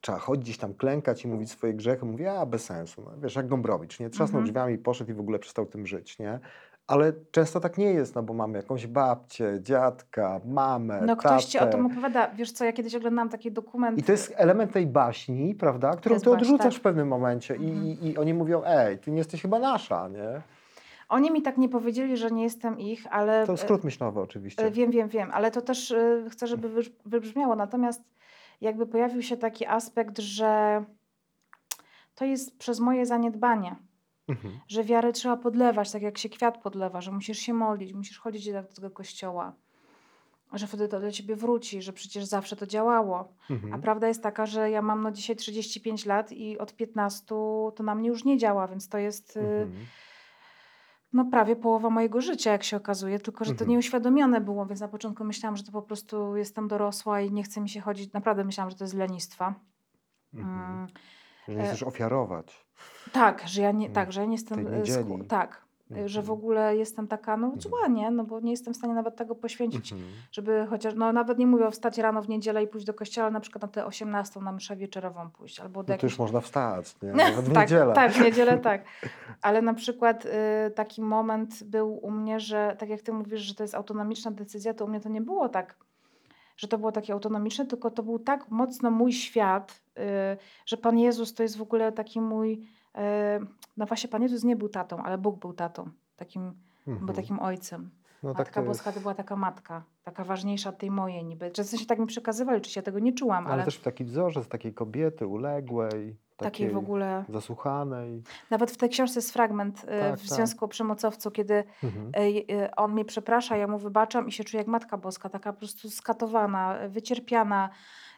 trzeba chodzić tam klękać i mówić swoje grzechy. Mówi, a bez sensu. No, wiesz, jak Gombrowicz, nie? Trzasnął Mhm. drzwiami, poszedł i w ogóle przestał tym żyć, nie? Ale często tak nie jest, no bo mamy jakąś babcię, dziadka, mamę, No ktoś ci o tatę. tym opowiada. Wiesz co, ja kiedyś oglądałam taki dokument. I to jest element tej baśni, prawda, którą jest ty baśń, odrzucasz tak. w pewnym momencie i, Mhm. i, i oni mówią, ej, ty nie jesteś chyba nasza, nie? Oni mi tak nie powiedzieli, że nie jestem ich, ale. To skrót myślowy oczywiście. e, Wiem, wiem, wiem, ale to też e, chcę, żeby wyż- wybrzmiało. Natomiast jakby pojawił się taki aspekt, że to jest przez moje zaniedbanie. Mhm. że wiarę trzeba podlewać, tak jak się kwiat podlewa, że musisz się modlić, musisz chodzić do tego kościoła, że wtedy to do ciebie wróci, że przecież zawsze to działało. Mhm. A prawda jest taka, że ja mam no dzisiaj 35 lat i od 15 to na mnie już nie działa, więc to jest y, Mhm. no prawie połowa mojego życia, jak się okazuje, tylko że to Mhm. nieuświadomione było, więc na początku myślałam, że to po prostu jestem dorosła i nie chce mi się chodzić. Naprawdę myślałam, że to jest lenistwa. Mhm. Że nie chcesz ofiarować. tak, że ja nie, tak, że ja nie jestem niedzieli. sku- tak, y, że w Mhm. ogóle jestem taka no Mhm. zła, nie? No bo nie jestem w stanie nawet tego poświęcić, Mhm. żeby chociaż, no nawet nie mówię o wstać rano w niedzielę i pójść do kościoła, ale na przykład na tę 18 na mszę wieczorową pójść, albo do No to już można wstać, nie? Nawet w tak, niedzielę. tak, w niedzielę tak. Ale na przykład y, taki moment był u mnie, że tak jak ty mówisz, że to jest autonomiczna decyzja, to u mnie to nie było tak, że to było takie autonomiczne, tylko to był tak mocno mój świat, y, że Pan Jezus to jest w ogóle taki mój, y, no właśnie Pan Jezus nie był tatą, ale Bóg był tatą, takim, Mhm. był takim ojcem. No tak Matka to Boska to była taka matka, taka ważniejsza od tej mojej niby. Czy w sensie tak mi przekazywali, czy się tego nie czułam, Ale ale, też taki wzorzec takiej kobiety uległej, takiej w ogóle... zasłuchanej. Nawet w tej książce jest fragment y, Tak, w tak. Związku o Przemocowcu, kiedy Mhm. Ej, y, on mnie przeprasza, ja mu wybaczam i się czuję jak Matka Boska, taka po prostu skatowana, wycierpiana,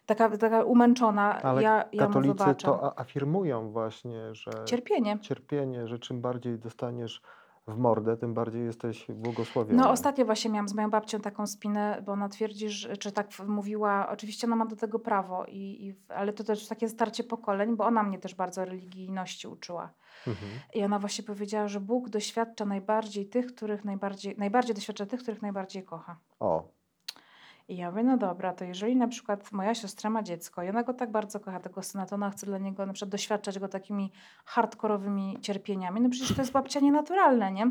taka, taka umęczona. Ale ja, ja katolicy to afirmują właśnie, że Cierpienie. cierpienie, że czym bardziej dostaniesz w mordę, tym bardziej jesteś błogosławiony. No ostatnio właśnie miałam z moją babcią taką spinę, bo ona twierdzi, że, czy tak mówiła, oczywiście ona ma do tego prawo, i, i, ale to też takie starcie pokoleń, bo ona mnie też bardzo religijności uczyła. Mhm. I ona właśnie powiedziała, że Bóg doświadcza najbardziej tych, których najbardziej, najbardziej doświadcza tych, których najbardziej kocha. O, I ja mówię, no dobra, to jeżeli na przykład moja siostra ma dziecko i ona go tak bardzo kocha, tego syna, to ona chce dla niego na przykład doświadczać go takimi hardkorowymi cierpieniami, no przecież to jest babcia nienaturalne, nie?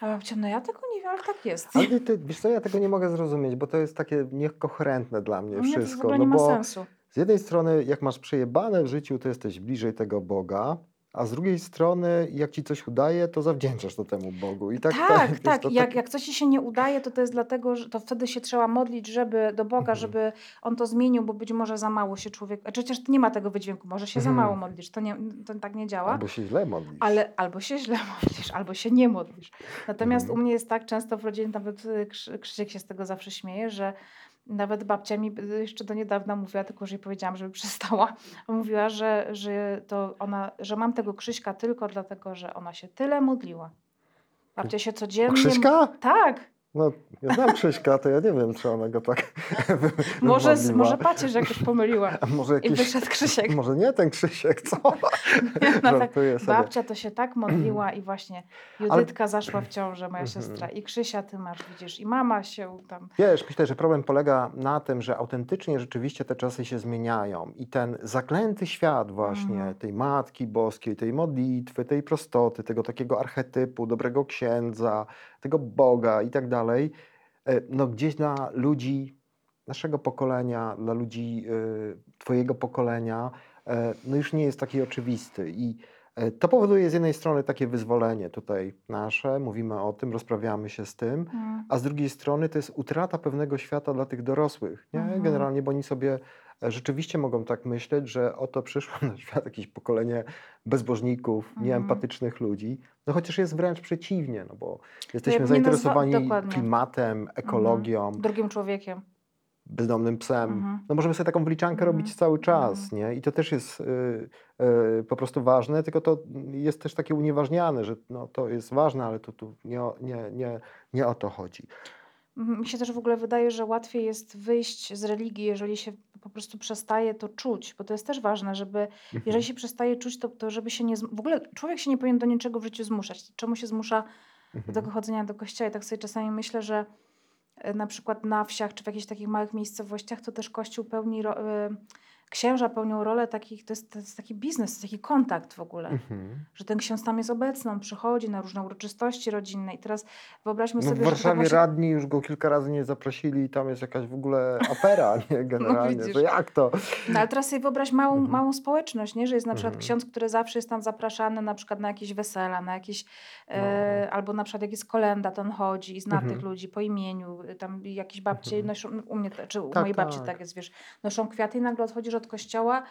A babcia, no ja tego nie wiem, ale tak jest. ale ty, wiesz co, ja tego nie mogę zrozumieć, bo to jest takie niekoherentne dla mnie U mnie to w wszystko. ogóle no nie ma bo sensu. z jednej strony, jak masz przejebane w życiu, to jesteś bliżej tego Boga, a z drugiej strony, jak ci coś udaje, to zawdzięczasz to temu Bogu. I tak, Tak, wiesz, tak. to Jak, tak- jak coś ci się nie udaje, to to jest dlatego, że to wtedy się trzeba modlić, żeby do Boga, Mhm. żeby on to zmienił, bo być może za mało się człowiek. Przecież nie ma tego wydźwięku, może się za Mhm. mało modlisz. To, nie, to tak nie działa. Albo się źle modlisz. Ale albo się źle modlisz, albo się nie modlisz. Natomiast Mhm. u mnie jest tak często w rodzinie, nawet y, Krzy- Krzysiek się z tego zawsze śmieje, że nawet babcia mi jeszcze do niedawna mówiła, tylko że jej powiedziałam, żeby przestała, mówiła, że, że, to ona, że mam tego Krzyśka tylko dlatego, że ona się tyle modliła. Babcia się codziennie... Krzyśka? Tak, No, ja znam Krzyśka, to ja nie wiem, czy ona go tak Może, wymodliła. może pacierz jakoś pomyliła. A może I jakiś... wyszedł Krzysiek. Może nie ten Krzysiek, co? No tak, babcia to się tak modliła i właśnie Judytka zaszła w ciążę, moja Mhm. siostra. I Krzysia ty masz, widzisz, i mama się tam... Wiesz, myślę, że problem polega na tym, że autentycznie rzeczywiście te czasy się zmieniają i ten zaklęty świat właśnie Mhm. tej Matki Boskiej, tej modlitwy, tej prostoty, tego takiego archetypu, dobrego księdza, tego Boga i tak dalej, e, no gdzieś dla ludzi naszego pokolenia, dla ludzi e, twojego pokolenia, e, no już nie jest taki oczywisty i to powoduje z jednej strony takie wyzwolenie tutaj nasze, mówimy o tym, rozprawiamy się z tym, Mm. a z drugiej strony to jest utrata pewnego świata dla tych dorosłych, nie? Mhm. Generalnie, bo oni sobie rzeczywiście mogą tak myśleć, że oto przyszło na świat jakieś pokolenie bezbożników, Mhm. nieempatycznych ludzi, no chociaż jest wręcz przeciwnie, no bo jesteśmy zainteresowani dokładnie. klimatem, ekologią, Drugim człowiekiem. bezdomnym psem. Mhm. No możemy sobie taką wliczankę Mhm. robić cały czas, nie? I to też jest y, y, po prostu ważne, tylko to jest też takie unieważniane, że no, to jest ważne, ale to tu nie, nie, nie, nie o to chodzi. Mhm, Mi się też w ogóle wydaje, że łatwiej jest wyjść z religii, jeżeli się po prostu przestaje to czuć, bo to jest też ważne, żeby Mhm. jeżeli się przestaje czuć, to, to żeby się nie... W ogóle człowiek się nie powinien do niczego w życiu zmuszać. Czemu się zmusza do Mhm. tego chodzenia do kościoła? I tak sobie czasami myślę, że e, na przykład na wsiach czy w jakichś takich małych miejscowościach to też kościół pełni... Ro... e, Księża pełnią rolę takich, to jest, to jest taki biznes, to jest taki kontakt w ogóle. Mhm. Że ten ksiądz tam jest obecny, on przychodzi na różne uroczystości rodzinne i teraz wyobraźmy No sobie, w że Warszawie właśnie... radni już go kilka razy nie zaprosili i tam jest jakaś w ogóle afera, nie? Generalnie. No to jak to? No ale teraz sobie wyobraź małą, Mhm. małą społeczność, nie? że jest na przykład Mhm. ksiądz, który zawsze jest tam zapraszany na przykład na jakieś wesela, na jakieś, e, albo na przykład jak jest kolenda, to on chodzi i zna No. Mhm. tych ludzi po imieniu, tam jakieś babcie Mhm. noszą, no, u mnie, czy u Tak, mojej babci tak. tak jest, wiesz, noszą kwiaty i nagle odchodzisz od kościoła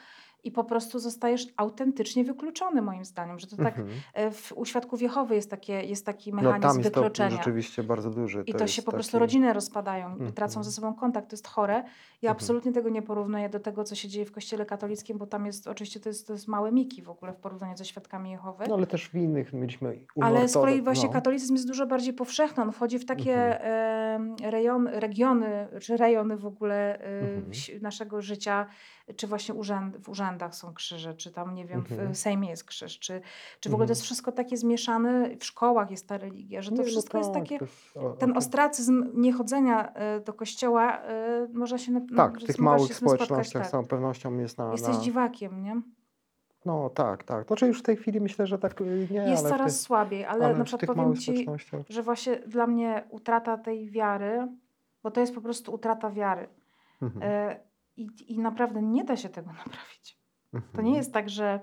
i po prostu zostajesz autentycznie wykluczony moim zdaniem, że to tak Mhm. e, w, u Świadków Jehowy jest, takie, jest taki No mechanizm tam jest to wykluczenia. rzeczywiście bardzo duży. I to, jest się po prostu taki- rodziny rozpadają, Mhm. tracą ze sobą kontakt, to jest chore. Ja Mhm. absolutnie tego nie porównuję do tego, co się dzieje w kościele katolickim, bo tam jest, oczywiście to jest, to jest małe miki w ogóle w porównaniu ze świadkami Jehowy. No ale też w innych mieliśmy Ale z kolei właśnie no. katolicyzm jest dużo bardziej powszechny. On wchodzi w takie em, rejon, regiony, czy rejony w ogóle e, naszego życia, czy właśnie urzęd, w urzędach są krzyże, czy tam, nie wiem, Mhm. w Sejmie jest krzyż, czy, czy w ogóle to jest wszystko takie zmieszane, w szkołach jest ta religia, że to Nie, no wszystko jest tak, takie... to jest o- Ten ostracyzm niechodzenia e, do kościoła e, można się... na- Tak, w tych małych tym spotkać, społecznościach z tak. całą pewnością jest na... Jesteś na... dziwakiem, nie? No tak, tak. Znaczy już w tej chwili myślę, że tak y, nie, Jest coraz tych, słabiej, ale, ale na przykład powiem ci, społecznościach... że właśnie dla mnie utrata tej wiary, bo to jest po prostu utrata wiary. Mhm. E, i, I naprawdę nie da się tego naprawić. To Mhm. nie jest tak, że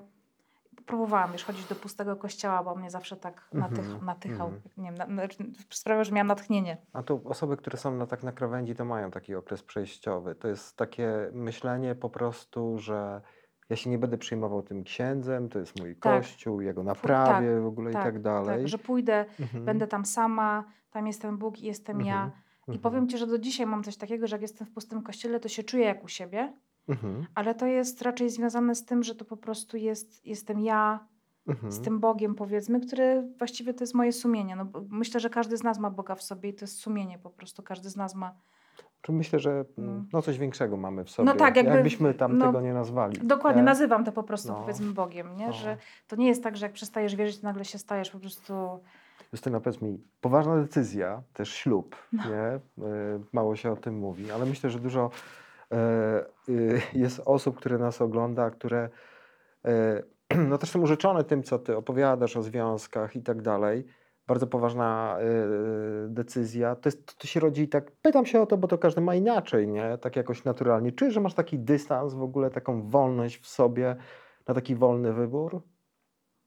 próbowałam już chodzić do pustego kościoła, bo mnie zawsze tak natych, Mhm, natychał. mhm. Nie wiem, na, na, sprawia, że miałam natchnienie. A tu osoby, które są na tak na krawędzi, to mają taki okres przejściowy. To jest takie myślenie po prostu, że ja się nie będę przejmował tym księdzem, to jest mój Tak. kościół, ja go naprawię tak, w ogóle i tak, tak dalej. Tak, że pójdę, Mhm, będę tam sama, tam jestem Bóg i jestem ja. Mhm, I mhm, powiem Ci, że do dzisiaj mam coś takiego, że jak jestem w pustym kościele, to się czuję jak u siebie, mhm, ale to jest raczej związane z tym, że to po prostu jest, jestem ja, mhm. z tym Bogiem, powiedzmy, który właściwie to jest moje sumienie. No, myślę, że każdy z nas ma Boga w sobie i to jest sumienie po prostu. Każdy z nas ma. Czy myślę, że No. mm, no, coś większego mamy w sobie. tak, jakby- Jakbyśmy tam no, tego nie nazwali. Dokładnie, nie? nazywam to po prostu No. powiedzmy Bogiem, nie? No. Że to nie jest tak, że jak przestajesz wierzyć, to nagle się stajesz po prostu. Justyna, powiedz mi, poważna decyzja, też ślub, No. nie? E, Mało się o tym mówi, ale myślę, że dużo e, y, jest osób, które nas ogląda, które e, no też są urzeczone tym, co ty opowiadasz o związkach i tak dalej. Bardzo poważna decyzja. To, jest, to się rodzi tak, pytam się o to, bo to każdy ma inaczej, nie? Tak jakoś naturalnie. Czujesz, że masz taki dystans w ogóle, taką wolność w sobie na taki wolny wybór?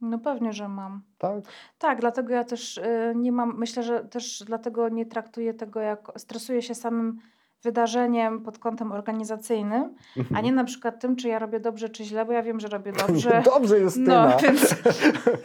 No pewnie, że mam. Tak? Tak, dlatego ja też y, nie mam, myślę, że też dlatego nie traktuję tego jak, stresuję się samym wydarzeniem pod kątem organizacyjnym, a nie na przykład tym, czy ja robię dobrze, czy źle, bo ja wiem, że robię dobrze. Dobrze, Justyna. No, więc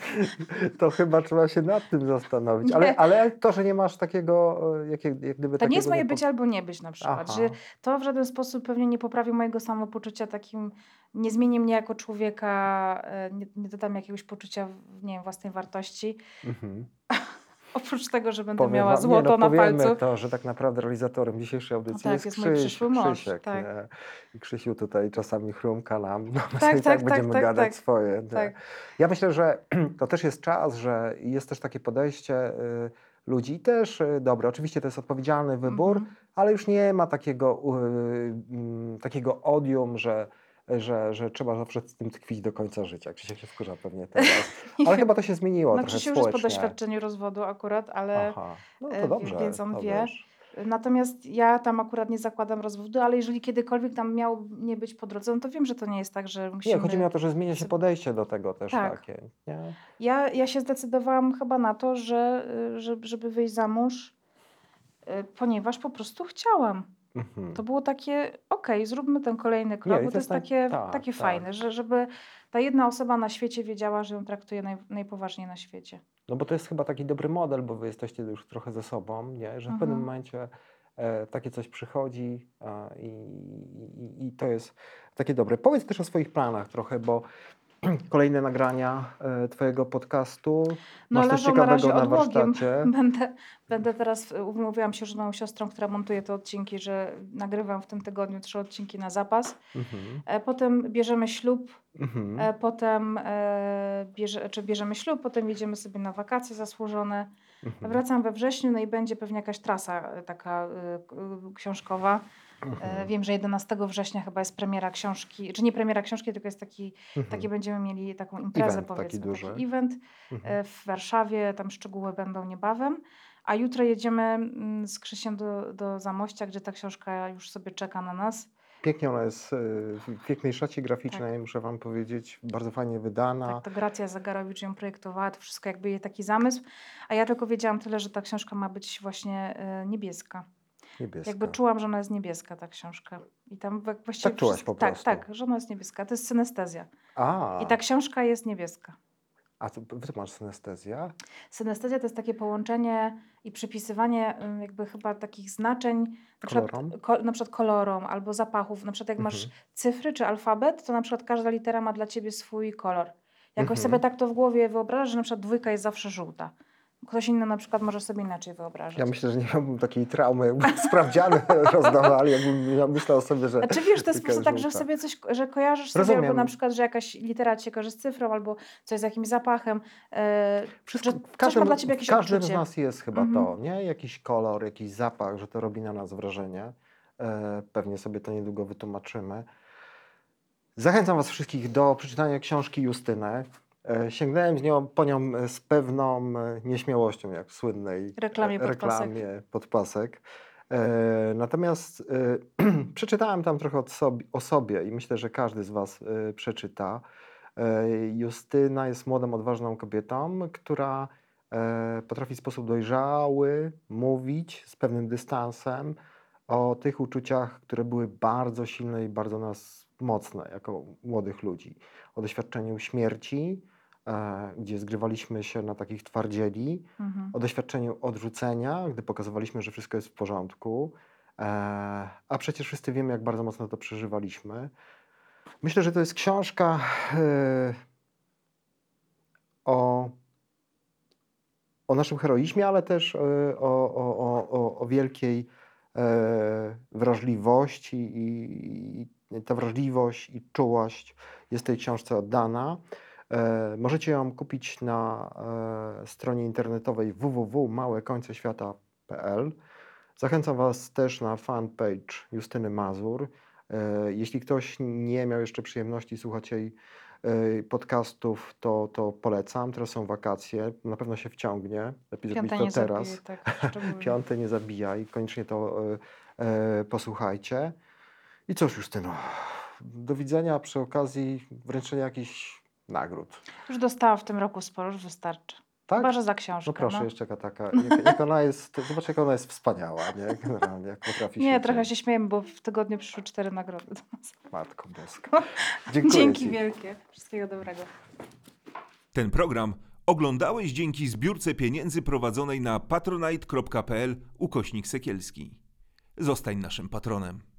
to chyba trzeba się nad tym zastanowić. Nie. Ale, ale to, że nie masz takiego, e, jak, jak gdyby to nie jest moje być albo nie być na przykład. Aha. Że to w żaden sposób pewnie nie poprawi mojego samopoczucia takim, nie zmieni mnie jako człowieka, e, nie, nie doda mi jakiegoś poczucia, nie wiem, własnej wartości. Mhm. Oprócz tego, że będę Powiem miała złoto nie, no, na palcu. to, że tak naprawdę realizatorem dzisiejszej audycji tak, jest, jest mój Krzyś, przyszły mąż, Krzysiek. tak. Nie? I Krzysiu tutaj czasami chrumka nam, no my Tak, tak, tak, będziemy tak, gadać tak. swoje. Ja myślę, że to też jest czas, że jest też takie podejście y, ludzi, też y, dobre. Oczywiście to jest odpowiedzialny wybór, Mhm. ale już nie ma takiego, y, mm, takiego odium, że, że, że trzeba zawsze z tym tkwić do końca życia. Krzysiek się wkurza pewnie teraz. Ale chyba to się zmieniło No trochę Krzysiu już jest po doświadczeniu rozwodu akurat, ale Aha, no e, to dobrze. więc on to wie. wiesz. natomiast ja tam akurat nie zakładam rozwodu, ale jeżeli kiedykolwiek tam miał nie być po drodze, no to wiem, że to nie jest tak, że musimy... Nie, chodzi mi o to, że zmienia się podejście do tego też Tak. takie. Nie? Ja, ja się zdecydowałam chyba na to, że, y, że, żeby wyjść za mąż, y, ponieważ po prostu chciałam. Mhm. To było takie, okej, zróbmy ten kolejny krok, i bo to jest jest takie, tak, takie tak. fajne, że, żeby ta jedna osoba na świecie wiedziała, że ją traktuje naj, najpoważniej na świecie. No bo to jest chyba taki dobry model, bo wy jesteście już trochę ze sobą, nie? że w pewnym Mhm. momencie e, takie coś przychodzi a, i, i, i to jest takie dobre. Powiedz też o swoich planach trochę, bo kolejne nagrania e, twojego podcastu. No Masz coś na ciekawego na odłogiem. warsztacie. Będę, będę teraz, y, umówiłam się z moją siostrą, która montuje te odcinki, że nagrywam w tym tygodniu trzy odcinki na zapas. Mhm. E, Potem bierzemy ślub, Mhm. e, potem e, bierze, czy bierzemy ślub, potem jedziemy sobie na wakacje zasłużone. Mhm. Wracam we wrześniu, no i będzie pewnie jakaś trasa e, taka książkowa. E, Mhm. Wiem, że 11 września chyba jest premiera książki, czy nie premiera książki, tylko jest taki, Mhm. taki będziemy mieli taką imprezę Event taki powiedzmy, duży. event Mhm. e, w Warszawie, tam szczegóły będą niebawem. A jutro jedziemy mm, z Krzysiem do, do Zamościa, gdzie ta książka już sobie czeka na nas. Pięknie ona jest e, w pięknej szacie graficznej, muszę wam powiedzieć, bardzo fajnie wydana. Tak, to Gracja Zagarowicz ją projektowała, to wszystko jakby jej taki zamysł. A ja tylko wiedziałam tyle, że ta książka ma być właśnie e, niebieska. Niebieska. Jakby czułam, że ona jest niebieska, ta książka. I tam właściwie Tak czułaś wszystko- po Tak, prostu. tak, że ona jest niebieska. To jest synestezja. A, I ta książka jest niebieska. a to wytłumacz synestezja? Synestezja to jest takie połączenie i przypisywanie jakby chyba takich znaczeń, na przykład, Kolorom? ko, na przykład kolorom albo zapachów. Na przykład jak masz Mhm. cyfry czy alfabet, to na przykład każda litera ma dla ciebie swój kolor. Jakoś Mhm. sobie tak to w głowie wyobrażasz, że na przykład dwójka jest zawsze żółta. Ktoś inny na przykład może sobie inaczej wyobrażać. Ja myślę, że nie miałbym takiej traumy, jakby sprawdziany rozdawali, jakbym ja myślał sobie, że... Znaczy wiesz, to jest po prostu tak, że sobie coś, że kojarzysz sobie, albo na przykład, że jakaś litera ci się kojarzy z cyfrą, albo coś z jakimś zapachem. E, Wszystko, że coś każdym, ma dla ciebie jakieś w każdym z nas jest chyba Mhm. to, nie? Jakiś kolor, jakiś zapach, że to robi na nas wrażenie. E, pewnie sobie to niedługo wytłumaczymy. Zachęcam Was wszystkich do przeczytania książki Justyny. E, sięgnąłem z nią, po nią e, z pewną e, nieśmiałością, jak w słynnej Reklamie podpasek. reklamie podpasek. E, natomiast e, przeczytałem tam trochę sobie, o sobie i myślę, że każdy z Was e, przeczyta. Justyna jest młodą, odważną kobietą, która potrafi w sposób dojrzały mówić z pewnym dystansem o tych uczuciach, które były bardzo silne i bardzo nas mocne jako młodych ludzi. O doświadczeniu śmierci, gdzie zgrywaliśmy się na takich twardzieli, mhm. o doświadczeniu odrzucenia, gdy pokazywaliśmy, że wszystko jest w porządku. E, a przecież wszyscy wiemy, jak bardzo mocno to przeżywaliśmy. Myślę, że to jest książka e, o, o naszym heroizmie, ale też e, o, o, o, o, wielkiej e, wrażliwości i, i ta wrażliwość i czułość jest tej książce oddana. E, możecie ją kupić na e, stronie internetowej www.małykońceświata.pl. Zachęcam Was też na fanpage Justyny Mazur. E, jeśli ktoś nie miał jeszcze przyjemności słuchać jej podcastów, to, to polecam. Teraz są wakacje, na pewno się wciągnie. Lepiej zrobić Piąta to teraz. zabije, tak. Piąte nie zabijaj, koniecznie to posłuchajcie. I cóż, Justyno, do widzenia przy okazji wręczenia jakichś nagród. Już dostałam w tym roku sporo, już wystarczy. Tak? Chyba, że za książkę. No proszę, no. jeszcze jaka taka, jak, jak ona jest, zobacz jak ona jest wspaniała, nie? Generalnie, jak potrafi Nie, się trochę się śmiejemy, bo w tygodniu przyszły cztery nagrody do nas. Matko Boska. Dziękuję Dzięki ci. wielkie. Wszystkiego dobrego. Ten program oglądałeś dzięki zbiórce pieniędzy prowadzonej na patronite.pl ukośnik sekielski. Zostań naszym patronem.